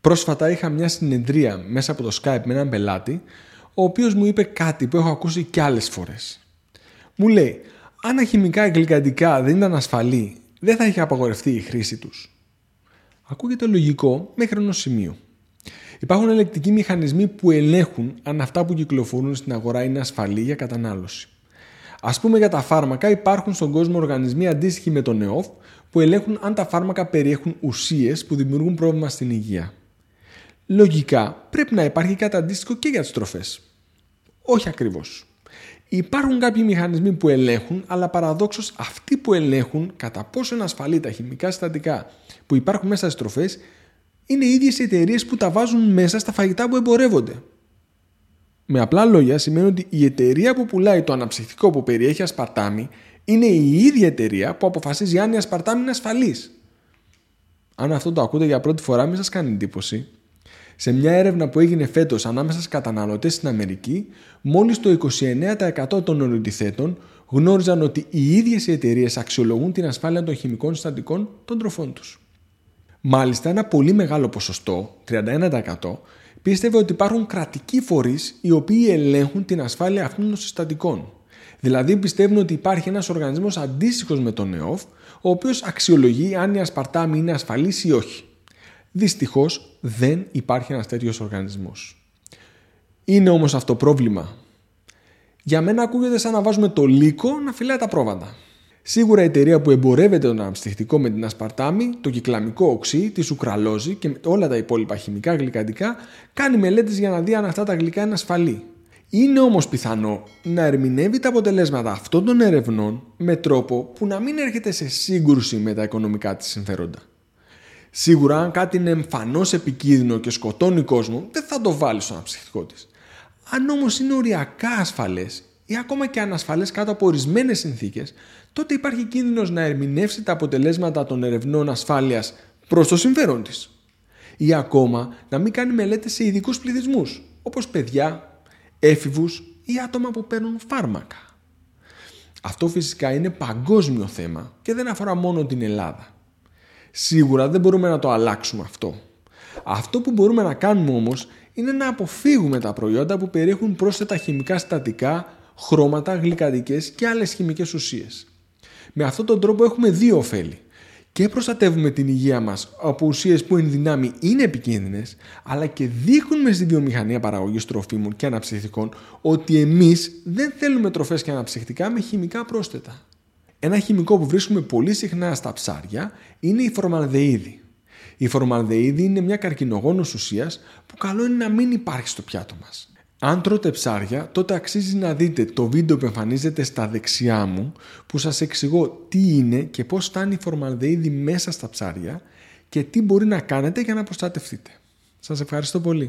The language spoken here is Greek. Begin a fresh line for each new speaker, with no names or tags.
Πρόσφατα είχα μια συνεδρία μέσα από το Skype με έναν πελάτη, ο οποίος μου είπε κάτι που έχω ακούσει κι άλλες φορές. Μου λέει, αν τα χημικά γλυκαντικά δεν ήταν ασφαλή, δεν θα είχε απαγορευτεί η χρήση τους. Ακούγεται λογικό μέχρι ενός σημείου. Υπάρχουν ελεκτικοί μηχανισμοί που ελέγχουν αν αυτά που κυκλοφορούν στην αγορά είναι ασφαλή για κατανάλωση. Α πούμε για τα φάρμακα, υπάρχουν στον κόσμο οργανισμοί αντίστοιχοι με τον ΕΟΦ που ελέγχουν αν τα φάρμακα περιέχουν ουσίες που δημιουργούν πρόβλημα στην υγεία. Λογικά πρέπει να υπάρχει κάτι αντίστοιχο και για τις τροφές. Όχι ακριβώς. Υπάρχουν κάποιοι μηχανισμοί που ελέγχουν, αλλά παραδόξως αυτοί που ελέγχουν κατά πόσο είναι ασφαλή τα χημικά συστατικά που υπάρχουν μέσα στις τροφές είναι οι ίδιες οι εταιρείες που τα βάζουν μέσα στα φαγητά που εμπορεύονται. Με απλά λόγια σημαίνει ότι η εταιρεία που πουλάει το αναψυχτικό που περιέχει ασπαρτάμι είναι η ίδια εταιρεία που αποφασίζει αν η ασπαρτάμι είναι ασφαλής. Αν αυτό το ακούτε για πρώτη φορά, μην σας κάνει εντύπωση. Σε μια έρευνα που έγινε φέτος ανάμεσα στου καταναλωτές στην Αμερική, μόλις το 29% των ερωτηθέτων γνώριζαν ότι οι ίδιες οι εταιρείες αξιολογούν την ασφάλεια των χημικών συστατικών των τροφών τους. Μάλιστα, ένα πολύ μεγάλο ποσοστό, 31%, πίστευε ότι υπάρχουν κρατικοί φορείς οι οποίοι ελέγχουν την ασφάλεια αυτών των συστατικών. Δηλαδή πιστεύουν ότι υπάρχει ένας οργανισμός αντίστοιχος με τον ΕΟΦ, ο οποίος αξιολογεί αν η ασπαρτάμι είναι ασφαλής ή όχι. Δυστυχώς δεν υπάρχει ένας τέτοιος οργανισμός. Είναι όμως αυτό πρόβλημα. Για μένα ακούγεται σαν να βάζουμε το λύκο να φυλάει τα πρόβατα. Σίγουρα η εταιρεία που εμπορεύεται τον αναψυχτικό με την ασπαρτάμι, το κυκλαμικό οξύ, τη σουκραλόζη και όλα τα υπόλοιπα χημικά γλυκαντικά κάνει μελέτες για να δει αν αυτά τα γλυκά είναι ασφαλή. Είναι όμως πιθανό να ερμηνεύει τα αποτελέσματα αυτών των ερευνών με τρόπο που να μην έρχεται σε σύγκρουση με τα οικονομικά της συμφέροντα. Σίγουρα αν κάτι είναι εμφανώς επικίνδυνο και σκοτώνει κόσμο δεν θα το βάλεις στο αναψυχτικό της. Αν όμως είναι οριακά ασφαλές ή ακόμα και ανασφαλές κάτω από ορισμένες συνθήκες, τότε υπάρχει κίνδυνος να ερμηνεύσει τα αποτελέσματα των ερευνών ασφάλειας προς το συμφέρον της. Ή ακόμα να μην κάνει μελέτες σε ειδικούς πληθυσμούς, όπως παιδιά, έφηβους ή άτομα που παίρνουν φάρμακα. Αυτό φυσικά είναι παγκόσμιο θέμα και δεν αφορά μόνο την Ελλάδα. Σίγουρα δεν μπορούμε να το αλλάξουμε αυτό. Αυτό που μπορούμε να κάνουμε όμως είναι να αποφύγουμε τα προϊόντα που περιέχουν πρόσθετα χημικά συστατικά, χρώματα, γλυκαντικές και άλλες χημικές ουσίες. Με αυτόν τον τρόπο έχουμε δύο ωφέλη. Και προστατεύουμε την υγεία μας από ουσίες που εν δυνάμει είναι επικίνδυνες, αλλά και δείχνουμε στη βιομηχανία παραγωγής τροφίμων και αναψυχτικών ότι εμείς δεν θέλουμε τροφές και αναψυχτικά με χημικά πρόσθετα. Ένα χημικό που βρίσκουμε πολύ συχνά στα ψάρια είναι η φορμαλδεΐδη. Η φορμαλδεΐδη είναι μια καρκινογόνος ουσίας που καλό είναι να μην υπάρχει στο πιάτο μας. Αν τρώτε ψάρια, τότε αξίζει να δείτε το βίντεο που εμφανίζεται στα δεξιά μου που σας εξηγώ τι είναι και πώς φτάνει η φορμαλδεΐδη μέσα στα ψάρια και τι μπορεί να κάνετε για να προστατευτείτε. Σας ευχαριστώ πολύ.